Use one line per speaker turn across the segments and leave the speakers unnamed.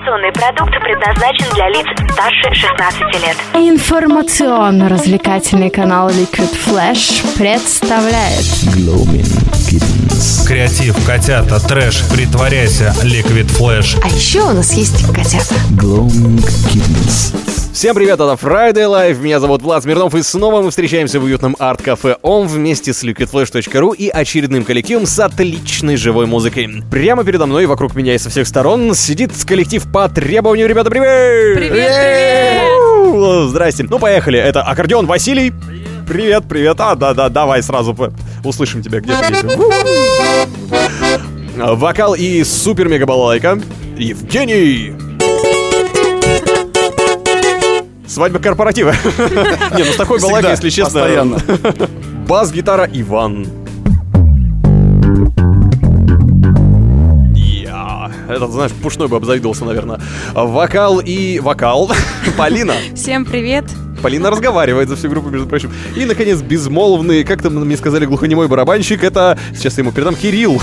Информационный продукт предназначен для лиц старше 16 лет.
Информационно-развлекательный канал Liquid Flash представляет
Gloaming Kittens.
Креатив, котята, трэш, притворяйся, Liquid Flash.
А еще у нас есть котята.
Gloaming Kittens.
Всем привет, это Friday Live, меня зовут Влад Смирнов, и снова мы встречаемся в уютном арт-кафе ОМ вместе с liquidflash.ru и очередным коллективом с отличной живой музыкой. Прямо передо мной, вокруг меня и со всех сторон, сидит коллектив по требованию. Ребята, привет!
Привет,
привет! Здрасте. Ну, поехали. Это аккордеон Василий. Привет, привет. А, да-да, давай сразу услышим тебя где-то. Вокал и супер-мега-балалайка. Евгений! Свадьба корпоратива. Не, ну с такой балалайкой, если честно.
постоянно.
Бас-гитара Иван. Я. Этот, знаешь, пушной бы обзавидовался, наверное. Вокал и... Вокал. Полина.
Всем привет!
Полина разговаривает за всю группу, между прочим. И, наконец, безмолвный, как там мне сказали, глухонемой барабанщик, это, сейчас я ему передам, Кирилл.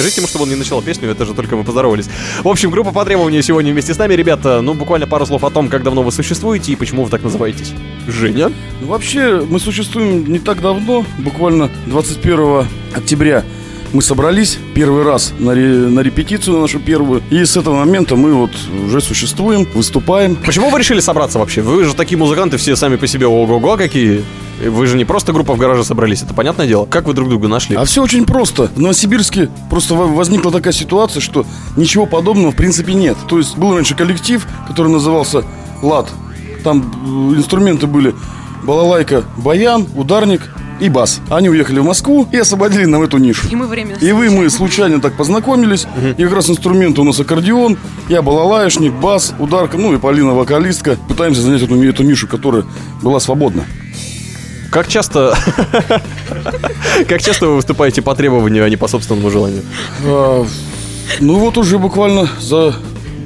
Скажите ему, чтобы он не начал песню, это же только мы поздоровались. В общем, группа по требованию сегодня вместе с нами. Ребята, ну буквально пару слов о том, как давно вы существуете и почему вы так называетесь. Женя?
Ну, вообще, мы существуем не так давно, буквально 21 октября. Мы собрались первый раз на, ре- на репетицию на нашу первую. И с этого момента мы вот уже существуем, выступаем.
Почему вы решили собраться вообще? Вы же такие музыканты все сами по себе ого-го какие. Вы же не просто группа в гараже собрались, это понятное дело. Как вы друг друга нашли?
А все очень просто. В Новосибирске просто во- возникла такая ситуация, что ничего подобного в принципе нет. То есть был раньше коллектив, который назывался «Лад». Там э, инструменты были балалайка, баян, ударник и бас. Они уехали в Москву и освободили нам эту нишу.
И мы временно
И вы, мы случайно так познакомились. И как раз инструменты у нас аккордеон, я балалаешник, бас, ударка, ну и Полина вокалистка. Пытаемся занять эту, эту нишу, которая была свободна.
Как часто... Как часто вы выступаете по требованию, а не по собственному желанию?
А, ну вот уже буквально за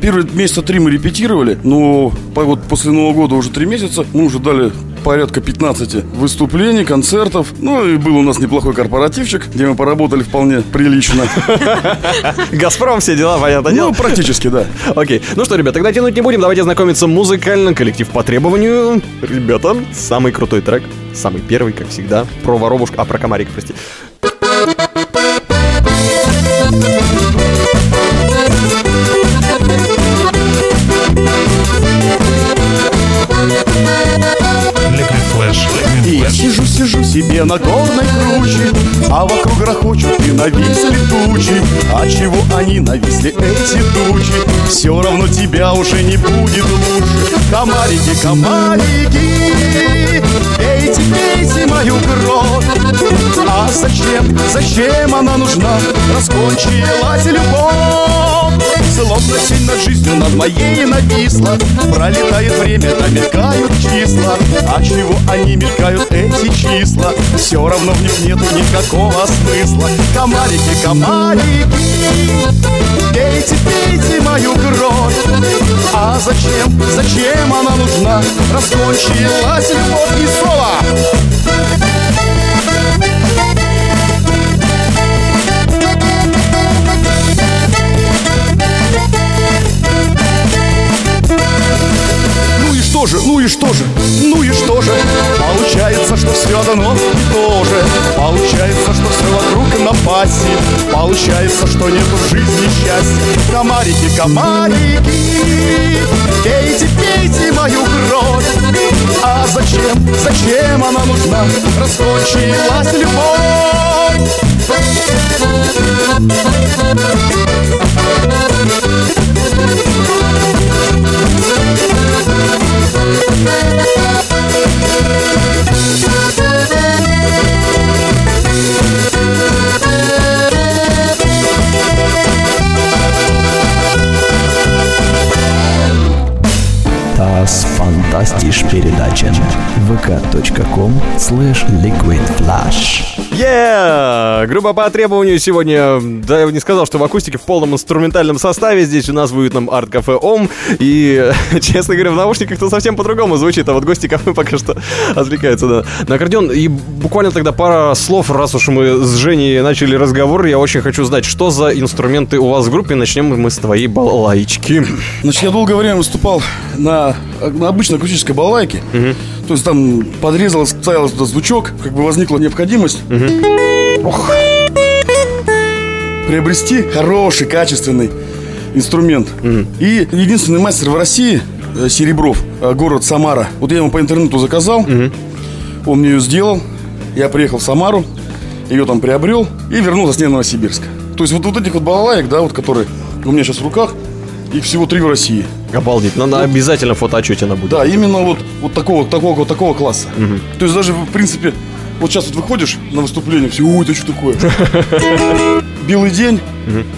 первые месяца три мы репетировали, но вот после Нового года уже три месяца мы уже дали порядка 15 выступлений, концертов. Ну и был у нас неплохой корпоративчик, где мы поработали вполне прилично.
Газпром, все дела, понятно
Ну,
дело.
практически, да.
Окей. Ну что, ребят, тогда тянуть не будем. Давайте знакомиться музыкально. Коллектив по требованию. Ребята, самый крутой трек. Самый первый, как всегда. Про воробушку. А, про комарика, прости.
Себе на горной круче А вокруг грохочут и нависли тучи А чего они нависли, эти тучи? Все равно тебя уже не будет лучше. Комарики, комарики Пейте, пейте мою кровь. А зачем, зачем она нужна? Раскончилась любовь Словно тень над жизнью над моей нависла. Пролетает время, да мелькают числа. А чего они мелькают, эти числа? Все равно в них нет никакого смысла. Комарики, комарики Пейте, пейте мою кровь. А зачем, зачем она нужна? Раскончилась любовь и снова же, ну и что же, ну и что же? Получается, что все дано и тоже Получается, что все вокруг напасти Получается, что нету в жизни счастья. Комарики, комарики Пейте, пейте мою кровь. А зачем, зачем она нужна? Раскончилась любовь
Das Fantastisch передача vk.com slash liquid flash.
Yeah! Грубо по требованию сегодня, да, я бы не сказал, что в акустике в полном инструментальном составе здесь у нас в уютном арт-кафе ОМ. И, честно говоря, в наушниках-то совсем по-другому звучит, а вот гости кафе пока что отвлекаются да, на аккордеон. И буквально тогда пара слов, раз уж мы с Женей начали разговор, я очень хочу знать, что за инструменты у вас в группе. Начнем мы с твоей балалайчики.
Значит, я долгое время выступал на, на обычной акустической балалайке. То есть там подрезалось, ставилось туда звучок, как бы возникла необходимость Ох. приобрести хороший, качественный инструмент. И единственный мастер в России, э, Серебров, э, город Самара. Вот я ему по интернету заказал, он мне ее сделал. Я приехал в Самару, ее там приобрел и вернулся с ней в Новосибирск. То есть вот, вот этих вот балалаек, да, вот которые у меня сейчас в руках, их всего три в России.
Обалдеть, надо обязательно в фотоотчете она будет.
Да, именно вот, вот такого, такого, вот такого класса. То есть даже, в принципе, вот сейчас вот выходишь на выступление, все, ой, это что такое? Белый день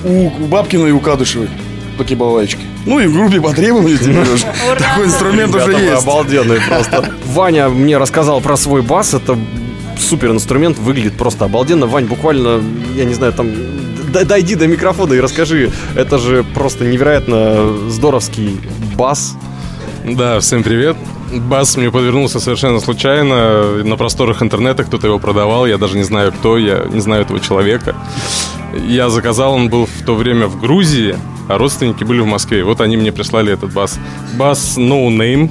у Бабкина и у Кадышевой такие балалайчики. Ну и в группе по требованию теперь уже такой инструмент уже есть.
обалденные просто. Ваня мне рассказал про свой бас. Это супер инструмент, выглядит просто обалденно. Вань, буквально, я не знаю, там дойди до микрофона и расскажи. Это же просто невероятно здоровский бас.
Да, всем привет. Бас мне подвернулся совершенно случайно. На просторах интернета кто-то его продавал. Я даже не знаю, кто. Я не знаю этого человека. Я заказал, он был в то время в Грузии, а родственники были в Москве. Вот они мне прислали этот бас. Бас No Name.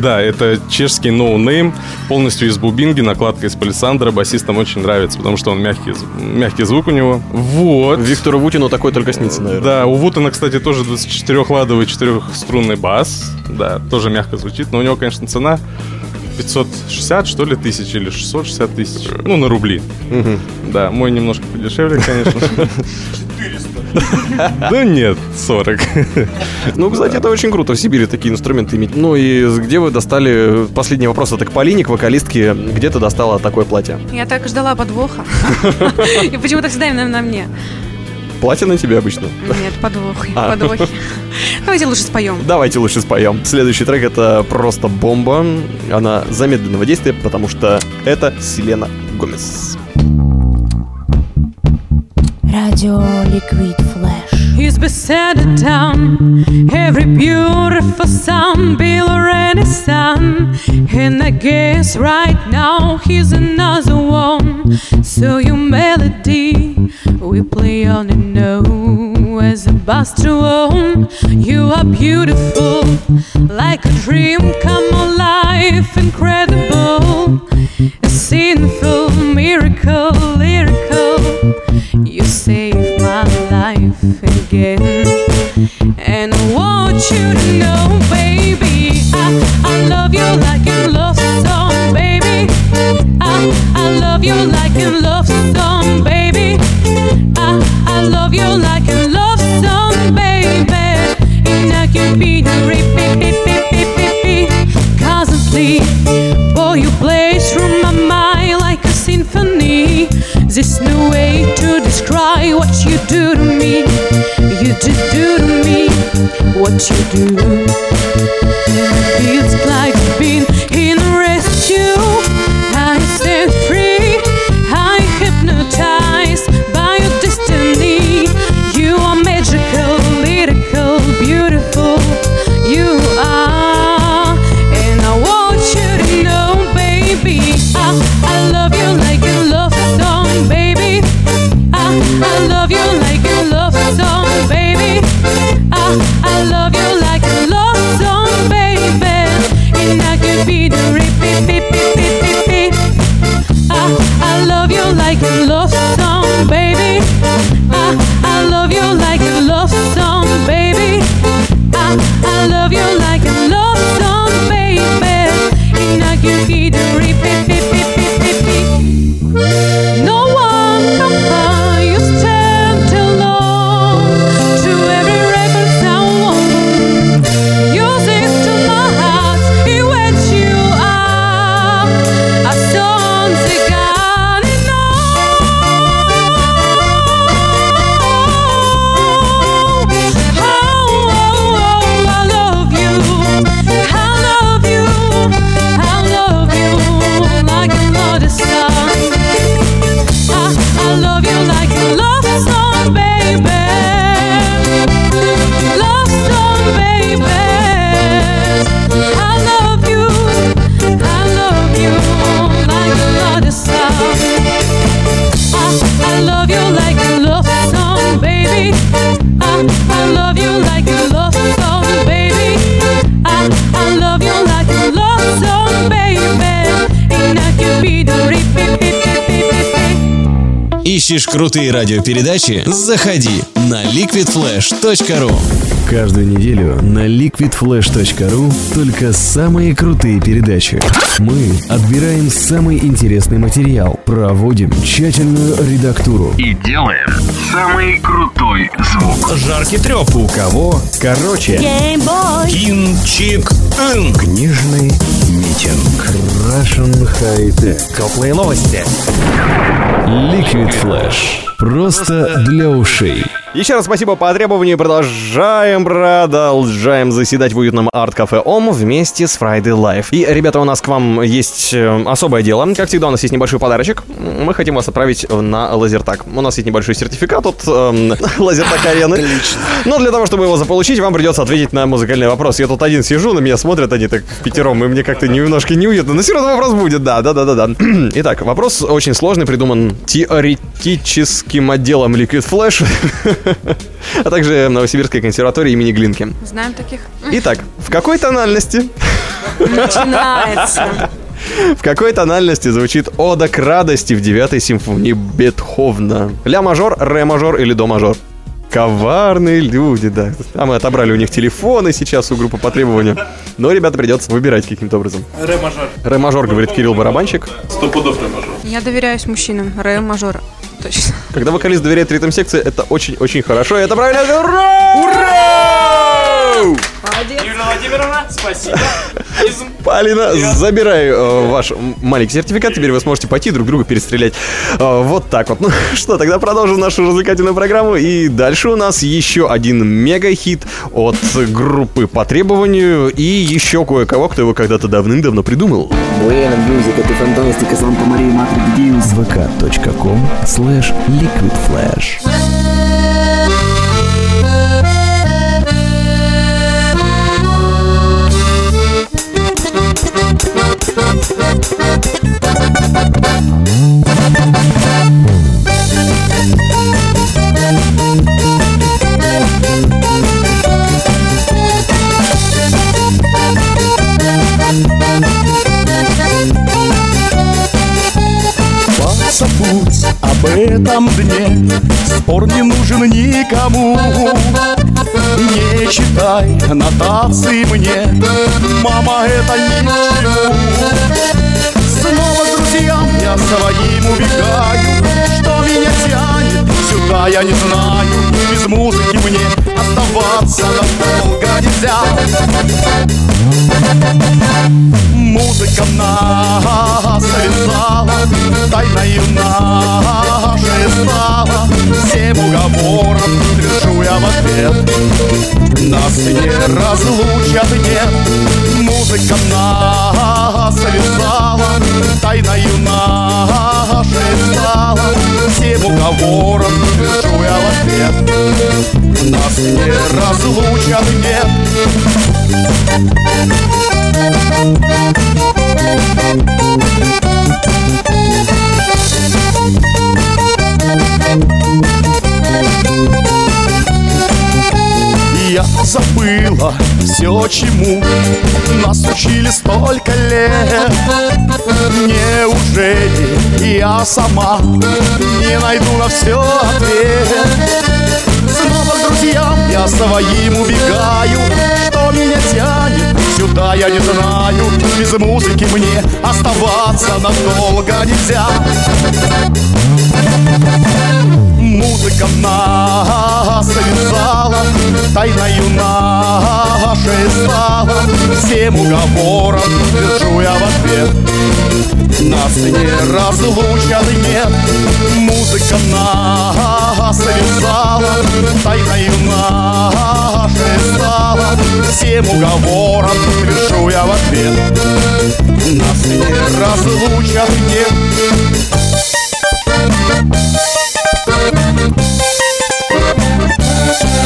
Да, это чешский No Name, полностью из бубинги, накладка из палисандра. Басистам очень нравится, потому что он мягкий, мягкий звук у него. Вот.
Виктору Вутину такой только снится, наверное.
Да, у Вутона, кстати, тоже 24-ладовый четырехструнный бас. Да, тоже мягко звучит, но у него, конечно, цена 560, что ли, тысяч или 660 тысяч. Ну, на рубли. Да, мой немножко подешевле, конечно. 400. Да нет, 40.
Ну, кстати, это очень круто в Сибири такие инструменты иметь. Ну и где вы достали... Последний вопрос это к Полине, к вокалистке. Где ты достала такое платье?
Я так ждала подвоха. И почему-то всегда именно на мне.
Платье на тебе обычно?
Нет, подвох,
А.
подвохи. Давайте лучше споем.
Давайте лучше споем. Следующий трек это просто бомба. Она замедленного действия, потому что это Селена Гомес.
Radio Liquid Flash.
He's beside the town, every beautiful sun, Bill or any sun. And I guess right now he's another one. So your melody we play on and know as a bass-to-own. You are beautiful, like a dream come alive, incredible, a sinful miracle, lyrical. Again. And I want you to know, baby, I, I love you like a love song, baby. I, I love you like a love song, baby. I, I love you like a love song, baby. And I can be the repeat, constantly. Boy, you play through my mind like a symphony. There's no way to describe what you do to me. You just do to me what you do. i beep, beep, beep.
Ищешь крутые радиопередачи? Заходи на liquidflash.ru
Каждую неделю на liquidflash.ru только самые крутые передачи. Мы отбираем самый интересный материал, проводим тщательную редактуру
И делаем самый крутой звук.
Жаркий треп.
У кого короче.
Кинчик.
Книжный митинг. Russian High Tech.
Теплые новости.
Liquid Flash. Просто для ушей.
Еще раз спасибо по требованию. Продолжаем, продолжаем заседать в уютном арт-кафе ОМ вместе с Friday Live. И, ребята, у нас к вам есть э, особое дело. Как всегда, у нас есть небольшой подарочек. Мы хотим вас отправить на лазертак. У нас есть небольшой сертификат от эм, лазертак арены. Отлично. Но для того, чтобы его заполучить, вам придется ответить на музыкальный вопрос. Я тут один сижу, на меня смотрят они так пятером, и мне как-то немножко неуютно. Но все равно вопрос будет, да, да, да, да, да. Итак, вопрос очень сложный, придуман теоретическим отделом Liquid Flash, а также Новосибирской консерватории имени Глинки.
Знаем таких?
Итак, в какой тональности,
Начинается.
в какой тональности звучит ода к радости в девятой симфонии Бетховна? Ля мажор, ре мажор или до мажор? Коварные люди, да. А мы отобрали у них телефоны сейчас у группы по требованию. Но, ребята, придется выбирать каким-то образом.
Ре мажор.
Ре мажор, говорит Кирилл Барабанщик.
Сто пудов ре мажор.
Я доверяюсь мужчинам. Ре мажор. Точно.
Когда вокалист доверяет ритм секции, это очень-очень хорошо. И это правильно. Ура! Ура!
Владимировна, спасибо.
Полина, забираю э, ваш маленький сертификат. Теперь вы сможете пойти друг друга перестрелять. Э, вот так вот. Ну что, тогда продолжим нашу развлекательную программу. И дальше у нас еще один мега-хит от группы по требованию. И еще кое-кого, кто его когда-то давным-давно придумал.
Musica, tu fantastica, Santa Maria, Madre di Deus.
vk.com slash liquid
Забудь об этом дне. Спор не нужен никому. Не читай нотации мне. Мама, это ни к чему Снова друзьям я своим убегаю. Что меня тянет сюда, я не знаю Без музыки мне оставаться надолго нельзя Музыка нас связала, тайною нашей стала. Всем уговором пишу я в ответ. Нас не разлучат, нет. Музыка нас связала, тайною нашей стала. Всем уговором пишу я в ответ. Нас не разлучат, нет. Я забыла все, чему нас учили столько лет. Неужели я сама не найду на все ответ. Снова к друзьям я своим убегаю. Что меня тянет сюда, я не знаю. Без музыки мне оставаться надолго нельзя Музыка нас связала, тайною нашей стала. Всем уговором держу я в ответ. Нас не разлучат, нет. Музыка нас связала, тайною нашей стала. Всем уговором держу я в ответ. Нас не разлучат, нет.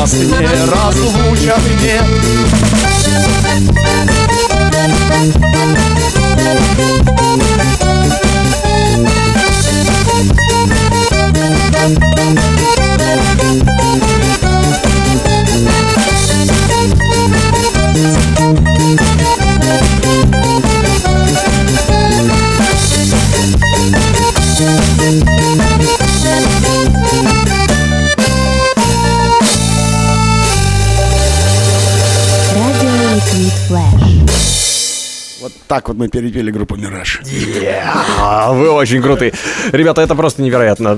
Нас не разлучат нет. Так вот мы перепели группу «Мираж».
А, вы очень крутые. Ребята, это просто невероятно.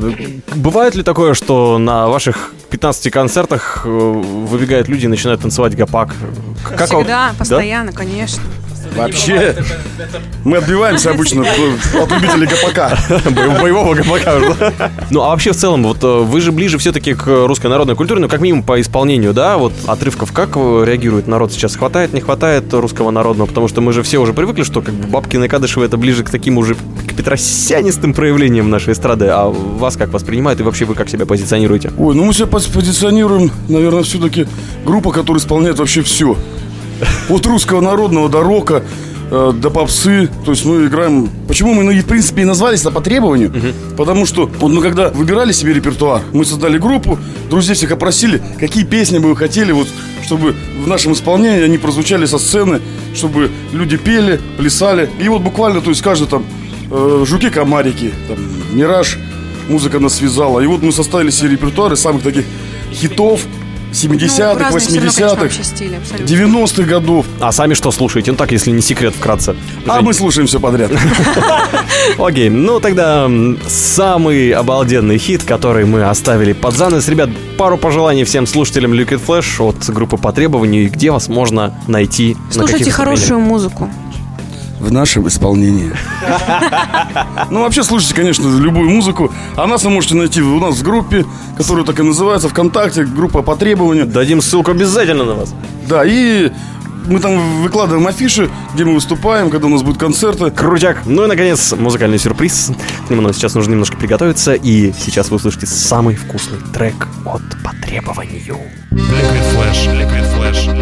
Бывает ли такое, что на ваших 15 концертах э, выбегают люди и начинают танцевать гопак? Как вам-
Всегда,
Да?
постоянно, конечно.
Вообще, мы отбиваемся обычно от любителей ГПК.
Бо- Боевого да? Ну, а вообще в целом, вот э, вы же ближе все-таки к русской народной культуре, ну, как минимум по исполнению, да, вот отрывков. Как э, реагирует народ сейчас? Хватает, не хватает русского народного? Потому что мы же все уже привыкли, что как бы Бабкины и Кадышевы это ближе к таким уже к петросянистым проявлениям нашей эстрады. А вас как воспринимают и вообще вы как себя позиционируете?
Ой, ну мы себя пози- позиционируем, наверное, все-таки группа, которая исполняет вообще все. От русского народного до рока, э, до попсы. То есть мы играем... Почему мы, ну, и, в принципе, и назвались по требованию? Потому что вот мы когда выбирали себе репертуар, мы создали группу, друзей всех опросили, какие песни бы вы хотели, вот, чтобы в нашем исполнении они прозвучали со сцены, чтобы люди пели, плясали. И вот буквально, то есть каждый там э, жуки-комарики, там, мираж, музыка нас связала. И вот мы составили себе репертуар из самых таких хитов 70-х,
Ну, разные всё равно, конечно,
80-х,
вообще стили, абсолютно.
90-х годов.
А сами что слушаете? Ну так, если не секрет, вкратце.
А
Жень.
мы слушаем все подряд.
Окей, ну тогда самый обалденный хит, который мы оставили под занавес. Ребят, пару пожеланий всем слушателям Liquid Flash от группы по требованию. И где вас можно найти? на
Слушайте хорошую музыку.
В нашем исполнении. Ну, вообще, слушайте, конечно, любую музыку. А нас вы можете найти у нас в группе, которая так и называется, ВКонтакте, группа по требованию.
Дадим ссылку обязательно на вас.
Да, и мы там выкладываем афиши, где мы выступаем, когда у нас будут концерты.
Крутяк. Ну и, наконец, музыкальный сюрприз. К нему нам сейчас нужно немножко приготовиться. И сейчас вы услышите самый вкусный трек от по требованию.
Liquid Flash, Liquid Flash, Liquid Flash.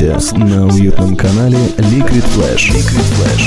Услышимся на уютном канале Liquid Flash. Liquid Flash.